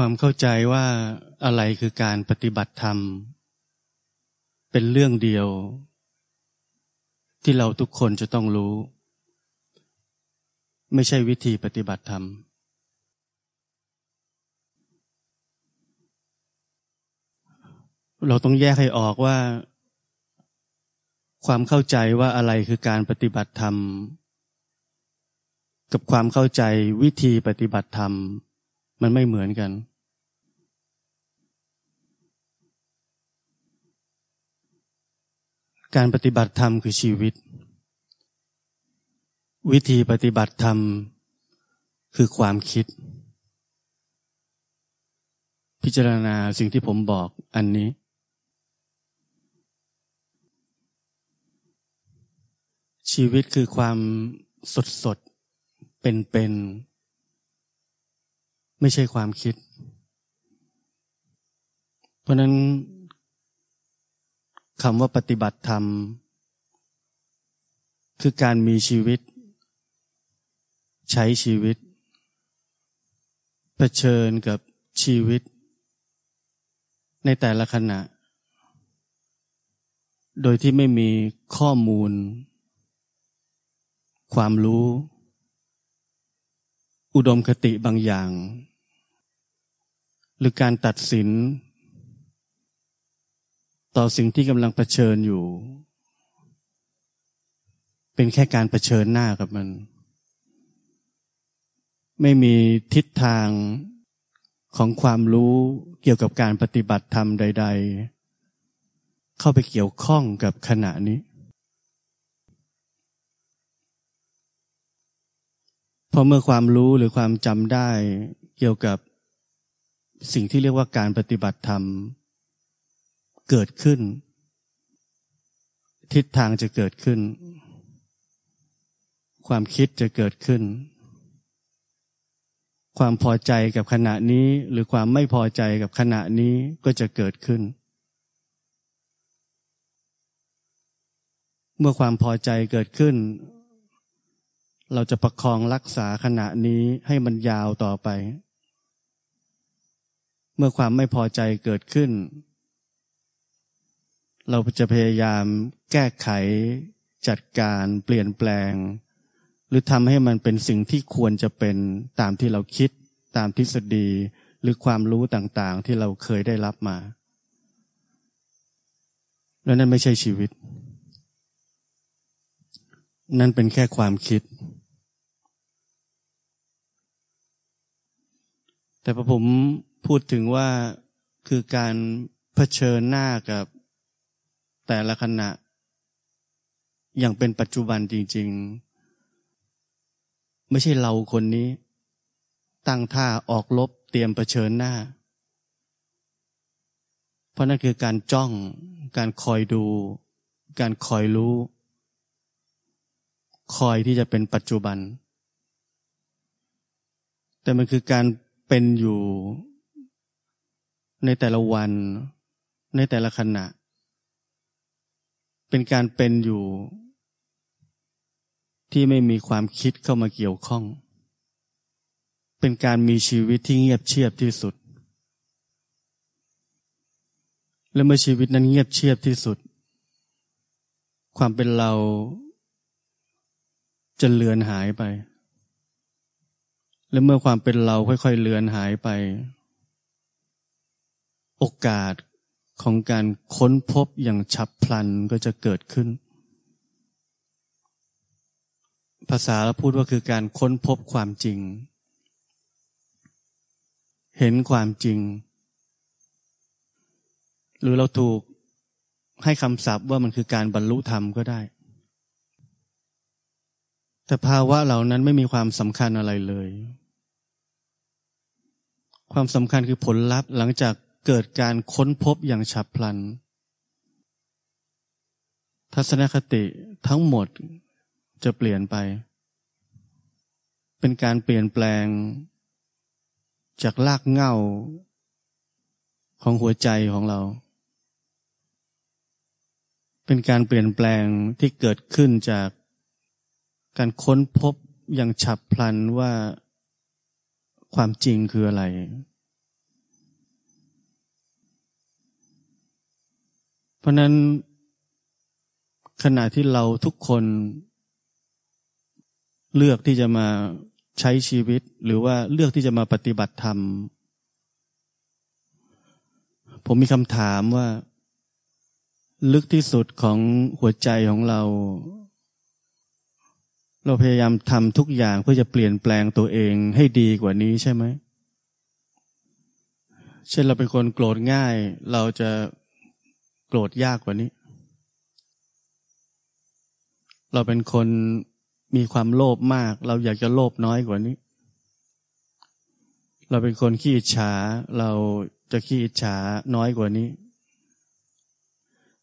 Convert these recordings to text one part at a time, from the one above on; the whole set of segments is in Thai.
ความเข้าใจว่าอะไรคือการปฏิบัติธรรม เป็นเรื่องเดียว ที่เราทุกคนจะต้องรู้ ไม่ใช่วิธีปฏิบัติธรรม เราต้องแยกให้ออกว่า ความเข้าใจว่าอะไรคือการปฏิบัติธรรม กับความเข้าใจวิธีปฏิบัติธรรม มันไม่เหมือนกัน การปฏิบัติธรรมคือชีวิต วิธีปฏิบัติธรรมคือความคิด พิจารณาสิ่งที่ผมบอกอันนี้ ชีวิตคือความสดสดเป็นเป็น ไม่ใช่ความคิด เพราะนั้นคำว่าปฏิบัติธรรม คือการมีชีวิต ใช้ชีวิตเผชิญกับชีวิต ในแต่ละขณะ โดยที่ไม่มีข้อมูล ความรู้ อุดมคติบางอย่าง หรือการตัดสิน ต่อสิ่งที่กำลังเผชิญอยู่ เป็นแค่การเผชิญหน้ากับมัน ไม่มีทิศทางของความรู้เกี่ยวกับการปฏิบัติธรรมใด ๆ เข้าไปเกี่ยวข้องกับขณะนี้ พอเมื่อความรู้หรือความจำได้เกี่ยวกับสิ่งที่เรียกว่าการปฏิบัติธรรม เกิดขึ้น ทิศทางจะเกิดขึ้น ความคิดจะเกิดขึ้น ความพอใจกับขณะนี้หรือความไม่พอใจกับขณะนี้ก็จะเกิดขึ้น เมื่อความพอใจเกิดขึ้น เราจะประคองรักษาขณะนี้ให้มันยาวต่อไป เมื่อความไม่พอใจเกิดขึ้น เราจะพยายามแก้ไข จัดการเปลี่ยนแปลง หรือทำให้มันเป็นสิ่งที่ควรจะเป็นตามที่เราคิด ตามทฤษฎีหรือความรู้ต่างๆ ที่เราเคยได้รับมา แล้วนั่นไม่ใช่ชีวิต นั่นเป็นแค่ความคิด แต่พอผมพูดถึงว่าคือการเผชิญหน้ากับแต่ละขณะ อย่างเป็นปัจจุบันจริง ๆ ไม่ใช่เราคนนี้ ตั้งท่าออกลบเตรียมเผชิญหน้า เพราะนั่นคือการจ้อง การคอยดู การคอยรู้ คอยที่จะเป็นปัจจุบัน แต่มันคือการ เป็นอยู่ในแต่ละวัน ในแต่ละขณะ เป็นการเป็นอยู่ ที่ไม่มีความคิดเข้ามาเกี่ยวข้อง เป็นการมีชีวิตที่เงียบเชียบที่สุด และเมื่อชีวิตนั้นเงียบเชียบที่สุด ความเป็นเราจะเลือนหายไป และเมื่อความเป็นเราค่อยๆเลือนหายไป โอกาสของการค้นพบอย่างฉับพลันก็จะเกิดขึ้น ภาษาเราพูดว่าคือการค้นพบความจริง เห็นความจริง หรือเราถูกให้คำศัพท์ว่ามันคือการบรรลุธรรมก็ได้ แต่ภาวะเหล่านั้นไม่มีความสำคัญอะไรเลย ความสำคัญคือผลลัพธ์หลังจากเกิดการค้นพบอย่างฉับพลัน ทัศนคติทั้งหมดจะเปลี่ยนไป เป็นการเปลี่ยนแปลง จากลากเง่าของหัวใจของเรา เป็นการเปลี่ยนแปลงที่เกิดขึ้นจาก การค้นพบอย่างฉับพลันว่าความจริงคืออะไร เพราะนั้น ขณะที่เราทุกคนเลือกที่จะมาใช้ชีวิต หรือว่าเลือกที่จะมาปฏิบัติธรรม ผมมีคำถามว่า ลึกที่สุดของหัวใจของเรา เราพยายามทำทุกอย่างเพื่อจะเปลี่ยนแปลงตัวเองให้ดีกว่านี้ใช่ไหม เช่นเราเป็นคนโกรธง่าย เราจะโกรธยากกว่านี้ เราเป็นคนมีความโลภมาก เราอยากจะโลภน้อยกว่านี้ เราเป็นคนขี้อิจฉา เราจะขี้อิจฉาน้อยกว่านี้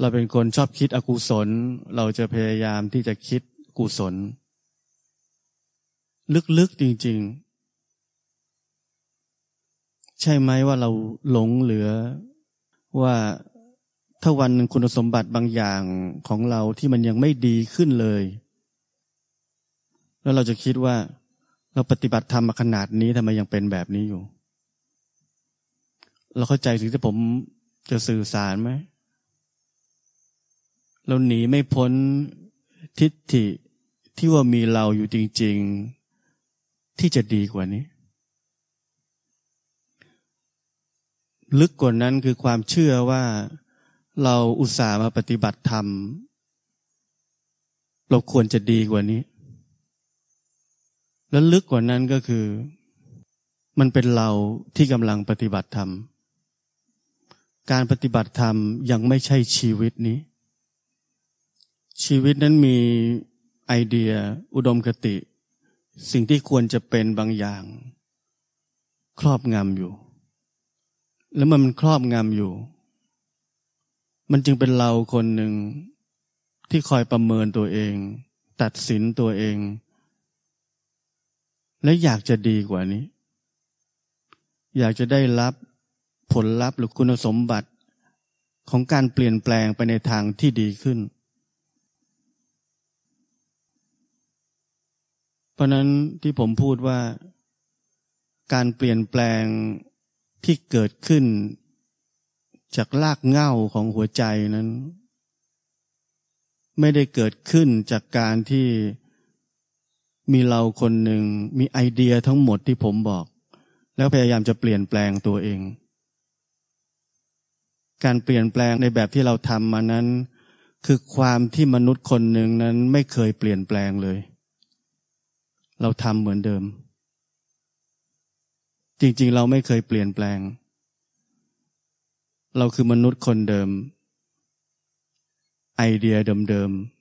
เราเป็นคนชอบคิดอกุศล เราจะพยายามที่จะคิดกุศล ลึกๆจริง ๆ ใช่ไหมว่าเราหลงเหลือว่าถ้าวันหนึ่งคุณสมบัติบางอย่างของเราที่มันยังไม่ดีขึ้นเลย แล้วเราจะคิดว่าเราปฏิบัติธรรมมาขนาดนี้ทำไมยังเป็นแบบนี้อยู่ เราเข้าใจสิ่งที่ผมจะสื่อสารไหม เราหนีไม่พ้นทิฏฐิที่ว่ามีเราอยู่จริง ๆ ที่จะดีกว่านี้ ลึกกว่านั้นคือความเชื่อว่าเราอุตส่าห์มาปฏิบัติธรรม เราควรจะดีกว่านี้ แล้วลึกกว่านั้นก็คือ มันเป็นเราที่กำลังปฏิบัติธรรม การปฏิบัติธรรมยังไม่ใช่ชีวิตนี้ ชีวิตนั้นมีไอเดีย อุดมคติ สิ่งที่ควรจะเป็นบางอย่าง ครอบงำอยู่ แล้วมันครอบงำอยู่ มันจึงเป็นเราคนหนึ่งที่คอยประเมินตัวเอง ตัดสินตัวเอง และอยากจะดีกว่านี้ อยากจะได้รับผลลัพธ์หรือคุณสมบัติของการเปลี่ยนแปลงไปในทางที่ดีขึ้น เพราะนั้นที่ผมพูดว่าการเปลี่ยนแปลงที่เกิดขึ้น จากลากเง่าของหัวใจนั้น ไม่ได้เกิดขึ้นจากการที่มีเราคนหนึ่งมีไอเดียทั้งหมดที่ผมบอก แล้วพยายามจะเปลี่ยนแปลงตัวเอง การเปลี่ยนแปลงในแบบที่เราทำมานั้น คือความที่มนุษย์คนหนึ่งนั้นไม่เคยเปลี่ยนแปลงเลย เราทำเหมือนเดิม จริงๆ เราไม่เคยเปลี่ยนแปลง เราคือมนุษย์คนเดิม ไอเดียเดิมๆ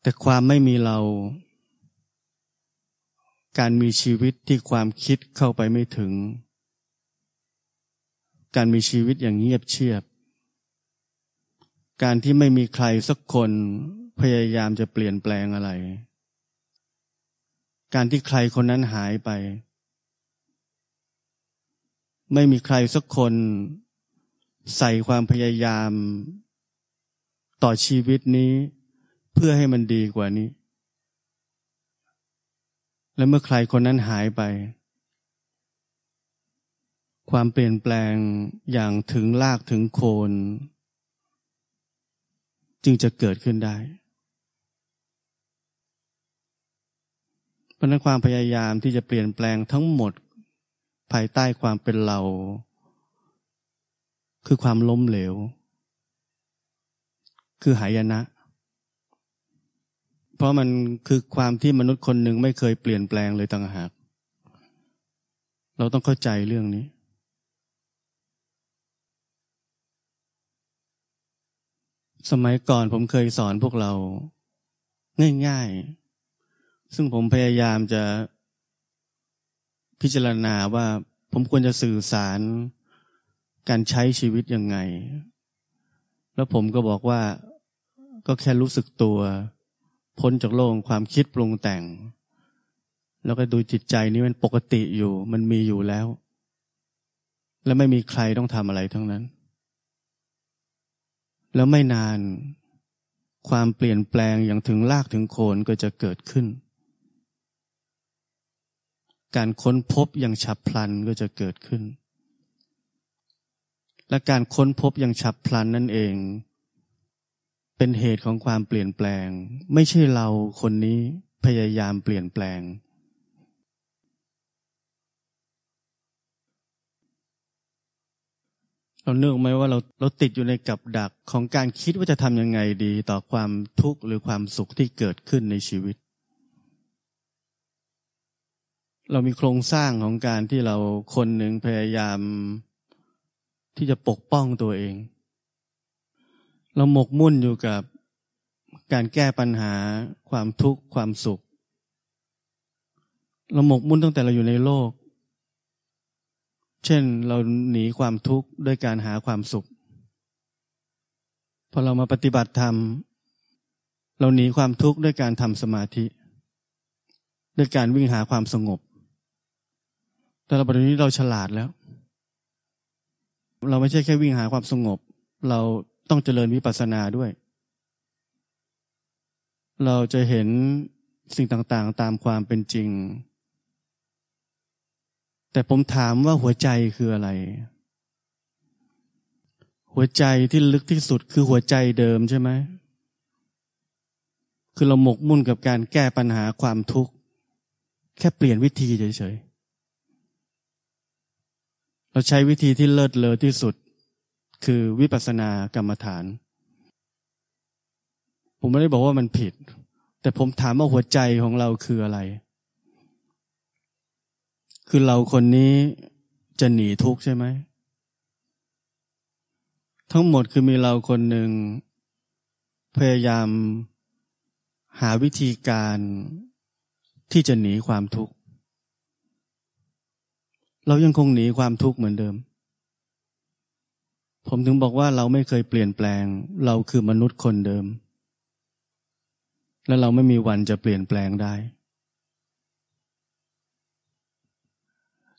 แต่ความไม่มีเรา การมีชีวิตที่ความคิดเข้าไปไม่ถึง การมีชีวิตอย่างเงียบเชียบ การที่ไม่มีใครสักคน พยายามจะเปลี่ยนแปลงอะไร การที่ใครคนนั้นหายไป ไม่มีใครสักคนใส่ความพยายามต่อชีวิตนี้ เพื่อให้มันดีกว่านี้ และเมื่อใครคนนั้นหายไป ความเปลี่ยนแปลงอย่างถึงลากถึงโคน จึงจะเกิดขึ้นได้ เพราะนั้นความพยายามที่จะเปลี่ยนแปลงทั้งหมด ภายใต้ความเป็นเรา คือความล้มเหลว คือหายนะ เพราะมันคือความที่มนุษย์คนหนึ่งไม่เคยเปลี่ยนแปลงเลยต่างหาก เราต้องเข้าใจเรื่องนี้สมัยก่อนผมเคยสอนพวกเรา ง่าย ๆ ซึ่งผมพยายามจะพิจารณาว่าผมควรจะสื่อสารการใช้ชีวิตยังไง แล้วผมก็บอกว่าก็แค่รู้สึกตัว พ้นจากโลกความคิดปรุงแต่ง แล้วก็ดูจิตใจนี้มันปกติอยู่ มันมีอยู่แล้ว และไม่มีใครต้องทำอะไรทั้งนั้น แล้วไม่นาน ความเปลี่ยนแปลงอย่างถึงลากถึงโคนก็จะเกิดขึ้น การค้นพบอย่างฉับพลันก็จะเกิดขึ้น และการค้นพบอย่างฉับพลันนั่นเอง เป็นเหตุของความเปลี่ยนแปลง ไม่ใช่เราคนนี้พยายามเปลี่ยนแปลง เราเนื่องไหมว่าเราเราติดอยู่ในกับดักของการคิดว่าจะทำยังไงดีต่อความทุกข์หรือความสุขที่เกิดขึ้นในชีวิต เรามีโครงสร้างของการที่เราคนหนึ่งพยายามที่จะปกป้องตัวเอง เราหมกมุ่นอยู่กับการแก้ปัญหาความทุกข์ความสุข เราหมกมุ่นตั้งแต่เราอยู่ในโลก เช่นเราหนีความทุกข์ด้วยการหาความสุข พอเรามาปฏิบัติธรรม เราหนีความทุกข์ด้วยการทำสมาธิ ด้วยการวิ่งหาความสงบ แต่เราปัจจุบันนี้เราฉลาดแล้ว เราไม่ใช่แค่วิ่งหาความสงบ เราต้องเจริญวิปัสสนาด้วย เราจะเห็นสิ่งต่างๆ ตามความเป็นจริง แต่ผมถามว่าหัวใจคืออะไร หัวใจที่ลึกที่สุดคือหัวใจเดิมใช่ไหมคือเราหมกมุ่นกับการแก้ปัญหาความทุกข์ แค่เปลี่ยนวิธีเฉยๆ เราใช้วิธีที่เลิศเลอที่สุด คือวิปัสสนากรรมฐาน ผมไม่ได้บอกว่ามันผิด แต่ผมถามว่าหัวใจของเราคืออะไร คือเราคนนี้จะหนีทุกข์ใช่ไหม ทั้งหมดคือมีเราคนหนึ่ง พยายามหาวิธีการที่จะหนีความทุกข์ เรายังคงหนีความทุกข์เหมือนเดิม ผมถึงบอกว่าเราไม่เคยเปลี่ยนแปลง เราคือมนุษย์คนเดิม และเราไม่มีวันจะเปลี่ยนแปลงได้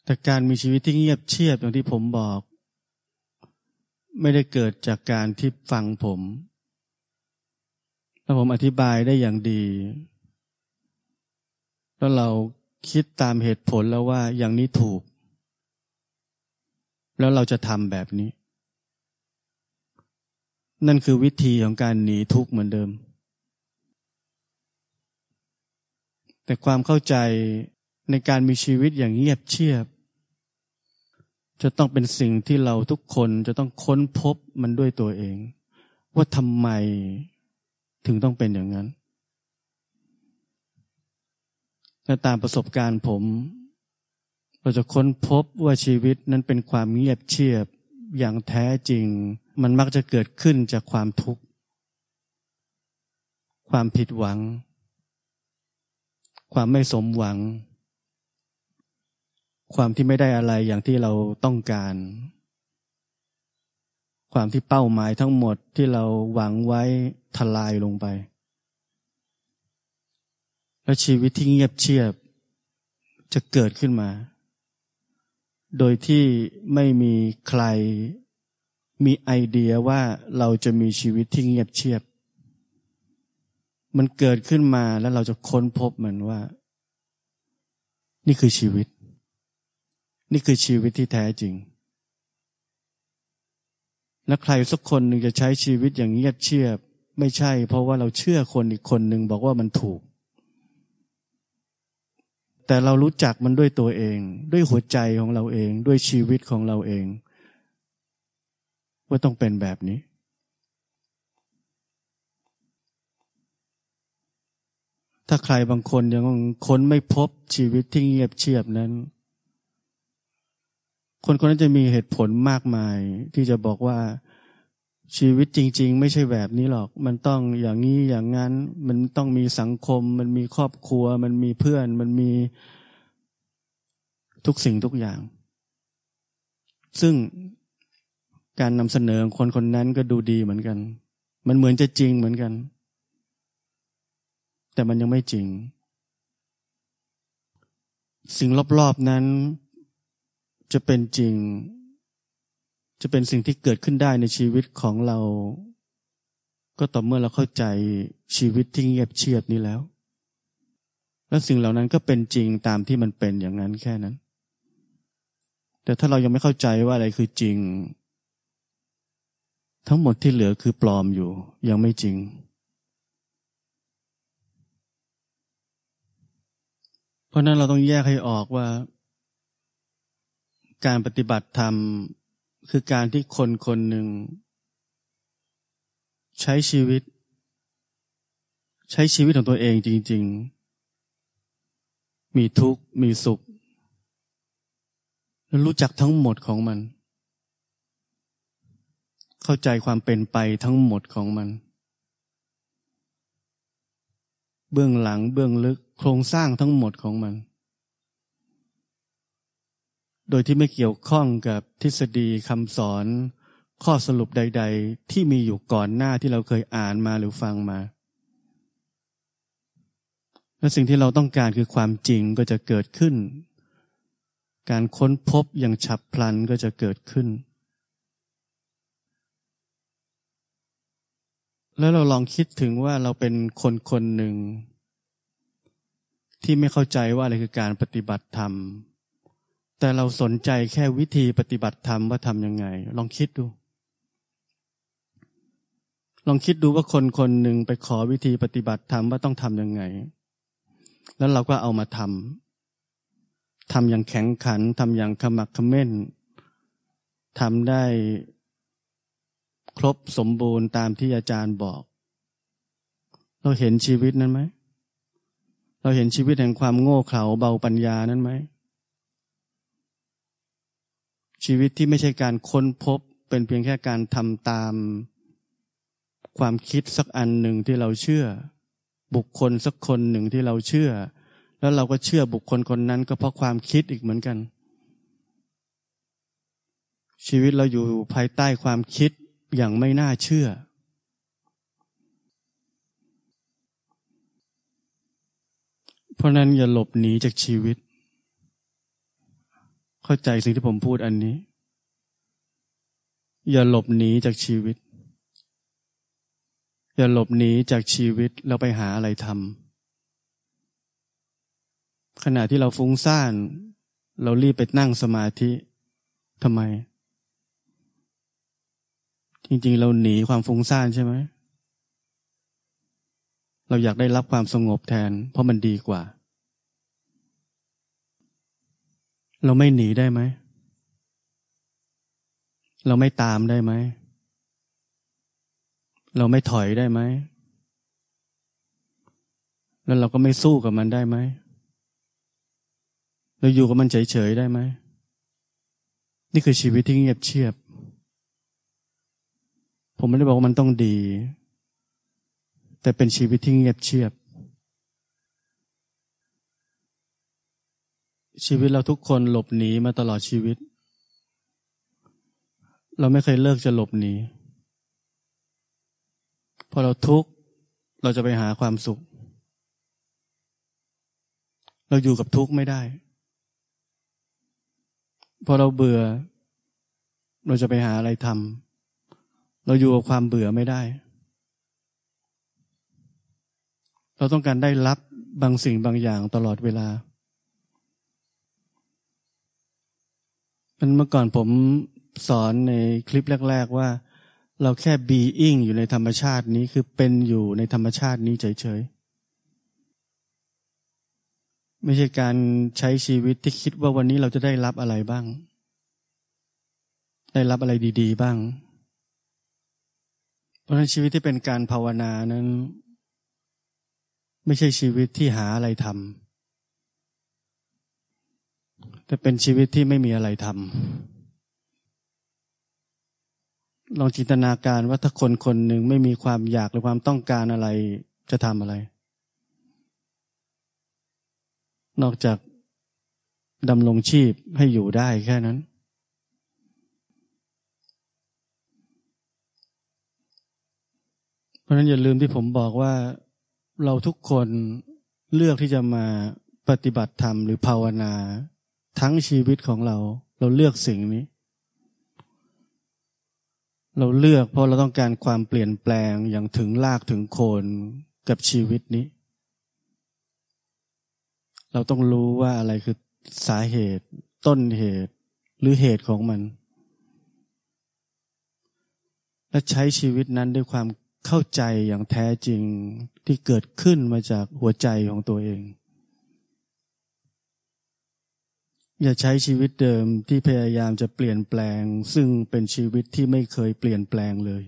แต่การมีชีวิตที่เงียบเชียบอย่างที่ผมบอก ไม่ได้เกิดจากการที่ฟังผมแล้วผมอธิบายได้อย่างดี แล้วเราคิดตามเหตุผลแล้วว่าอย่างนี้ถูก แล้วเราจะทำแบบนี้ นั่นคือวิธีของการหนีทุกข์เหมือนเดิม แต่ความเข้าใจในการมีชีวิตอย่างเงียบเชียบ จะต้องเป็นสิ่งที่เราทุกคนจะต้องค้นพบมันด้วยตัวเอง ว่าทำไมถึงต้องเป็นอย่างนั้นและตามประสบการณ์ผม เราจะค้นพบว่าชีวิตนั้นเป็นความเงียบเชียบอย่างแท้จริง มันมักจะเกิดขึ้นจากความทุกข์ ความผิดหวัง ความไม่สมหวัง ความที่ไม่ได้อะไรอย่างที่เราต้องการ ความที่เป้าหมายทั้งหมดที่เราหวังไว้ทลายลงไป และชีวิตที่เงียบเชียบจะเกิดขึ้นมา โดยที่ไม่มีใครมีไอเดียว่าเราจะมีชีวิตที่เงียบเชียบ มันเกิดขึ้นมาแล้วเราจะค้นพบมันว่า นี่คือชีวิต นี่คือชีวิตที่แท้จริง และใครสักคนหนึ่งจะใช้ชีวิตอย่างเงียบเชียบ ไม่ใช่เพราะว่าเราเชื่อคนอีกคนหนึ่งบอกว่ามันถูก แต่เรารู้จักมันด้วยตัวเอง ด้วยหัวใจของเราเอง ด้วยชีวิตของเราเอง ว่าต้องเป็นแบบนี้ ถ้าใครบางคนยังค้นไม่พบชีวิตที่เงียบเชียบนั้น คนคนนั้นจะมีเหตุผลมากมายที่จะบอกว่า ชีวิตจริง ๆ ไม่ใช่แบบนี้หรอก มันต้องอย่างนี้อย่างนั้น มันต้องมีสังคม มันมีครอบครัว มันมีเพื่อน มันมีทุกสิ่งทุกอย่าง ซึ่งการนำเสนอคนคนนั้นก็ดูดีเหมือนกัน มันเหมือนจะจริงเหมือนกัน แต่มันยังไม่จริง สิ่งรอบๆนั้นจะเป็นจริง จะเป็นสิ่งที่เกิดขึ้นได้ในชีวิตของเรา ก็ต่อเมื่อเราเข้าใจชีวิตที่เงียบเชียบนี้แล้ว และสิ่งเหล่านั้นก็เป็นจริงตามที่มันเป็นอย่างนั้นแค่นั้น แต่ถ้าเรายังไม่เข้าใจว่าอะไรคือจริง ทั้งหมดที่เหลือคือปลอมอยู่ ยังไม่จริงเพราะนั้นเราต้องแยกให้ออกว่า การปฏิบัติธรรม คือการที่คนคนหนึ่ง ใช้ชีวิต ใช้ชีวิตของตัวเองจริง ๆ มีทุกข์ มีสุข แล้วรู้จักทั้งหมดของมัน เข้าใจความเป็นไปทั้งหมดของมัน เบื้องหลังเบื้องลึกโครงสร้างทั้งหมดของมัน โดยที่ไม่เกี่ยวข้องกับทฤษฎีคำสอน ข้อสรุปใด ๆ ที่มีอยู่ก่อนหน้าที่เราเคยอ่านมาหรือฟังมาและสิ่งที่เราต้องการคือความจริงก็จะเกิดขึ้น การค้นพบอย่างฉับพลันก็จะเกิดขึ้น แล้วเราลองคิดถึงว่าเราเป็นคนคนหนึ่ง ที่ไม่เข้าใจว่าอะไรคือการปฏิบัติธรรม แต่เราสนใจแค่วิธีปฏิบัติธรรมว่าทำยังไง ลองคิดดู ลองคิดดูว่าคนคนหนึ่งไปขอวิธีปฏิบัติธรรมว่าต้องทำยังไง แล้วเราก็เอามาทำทำอย่างแข็งขันทำอย่างขมักขม้นทำได้ครบสมบูรณ์ตามที่อาจารย์บอก เราเห็นชีวิตนั้นไหม เราเห็นชีวิตแห่งความโง่เขลาเบาปัญญานั้นไหม ชีวิตที่ไม่ใช่การค้นพบ เป็นเพียงแค่การทำตาม ความคิดสักอันหนึ่งที่เราเชื่อ บุคคลสักคนหนึ่งที่เราเชื่อ แล้วเราก็เชื่อบุคคลคนนั้นก็เพราะความคิดอีกเหมือนกัน ชีวิตเราอยู่ภายใต้ความคิดอย่างไม่น่าเชื่อ เพราะนั้นอย่าหลบหนีจากชีวิต เข้าใจสิ่งที่ผมพูดอันนี้ อย่าหลบหนีจากชีวิต อย่าหลบหนีจากชีวิตเราไปหาอะไรทำขณะที่เราฟุ้งซ่าน เรารีบไปนั่งสมาธิทำไม จริงๆ เราหนีความฟุ้งซ่านใช่ไหมเราอยากได้รับความสงบแทน เพราะมันดีกว่า เราไม่หนีได้ไหม เราไม่ตามได้ไหม เราไม่ถอยได้ไหม แล้วเราก็ไม่สู้กับมันได้ไหม เราอยู่กับมันเฉยๆได้ไหม นี่คือชีวิตที่เงียบเชียบ ผมไม่ได้บอกว่ามันต้องดี แต่เป็นชีวิตที่เงียบเชียบ ชีวิตเราทุกคนหลบหนีมาตลอดชีวิต เราไม่เคยเลิกจะหลบหนีพอเราทุกข์เราจะไปหาความสุข เราอยู่กับทุกข์ไม่ได้ พอเราเบื่อ เราจะไปหาอะไรทำเราอยู่กับความเบื่อไม่ได้ เราต้องการได้รับบางสิ่งบางอย่างตลอดเวลาันเมื่อก่อนผมสอนในคลิปแรก ๆ ว่า เราแค่ being อยู่ในธรรมชาตินี้คือเป็นอยู่ในธรรมชาตินี้เฉยๆ ไม่ใช่การใช้ชีวิตที่คิดว่าวันนี้เราจะได้รับอะไรบ้าง ได้รับอะไรดีๆ บ้าง เพราะฉะนั้นชีวิตที่เป็นการภาวนานั้น ไม่ใช่ชีวิตที่หาอะไรทำ แต่เป็นชีวิตที่ไม่มีอะไรทำลองจินตนาการว่าถ้าคนคนหนึ่งไม่มีความอยากหรือความต้องการอะไรจะทำอะไร นอกจากดำรงชีพให้อยู่ได้แค่นั้น เพราะนั้นอย่าลืมที่ผมบอกว่าเราทุกคนเลือกที่จะมาปฏิบัติธรรมหรือภาวนา ทั้งชีวิตของเรา เราเลือกสิ่งนี้ เราเลือกเพราะเราต้องการความเปลี่ยนแปลงอย่างถึงลากถึงโคนกับชีวิตนี้ เราต้องรู้ว่าอะไรคือสาเหตุ ต้นเหตุ หรือเหตุของมัน และใช้ชีวิตนั้นด้วยความเข้าใจอย่างแท้จริงที่เกิดขึ้นมาจากหัวใจของตัวเอง อย่าใช้ชีวิตเดิมที่พยายามจะเปลี่ยนแปลง ซึ่งเป็นชีวิตที่ไม่เคยเปลี่ยนแปลงเลย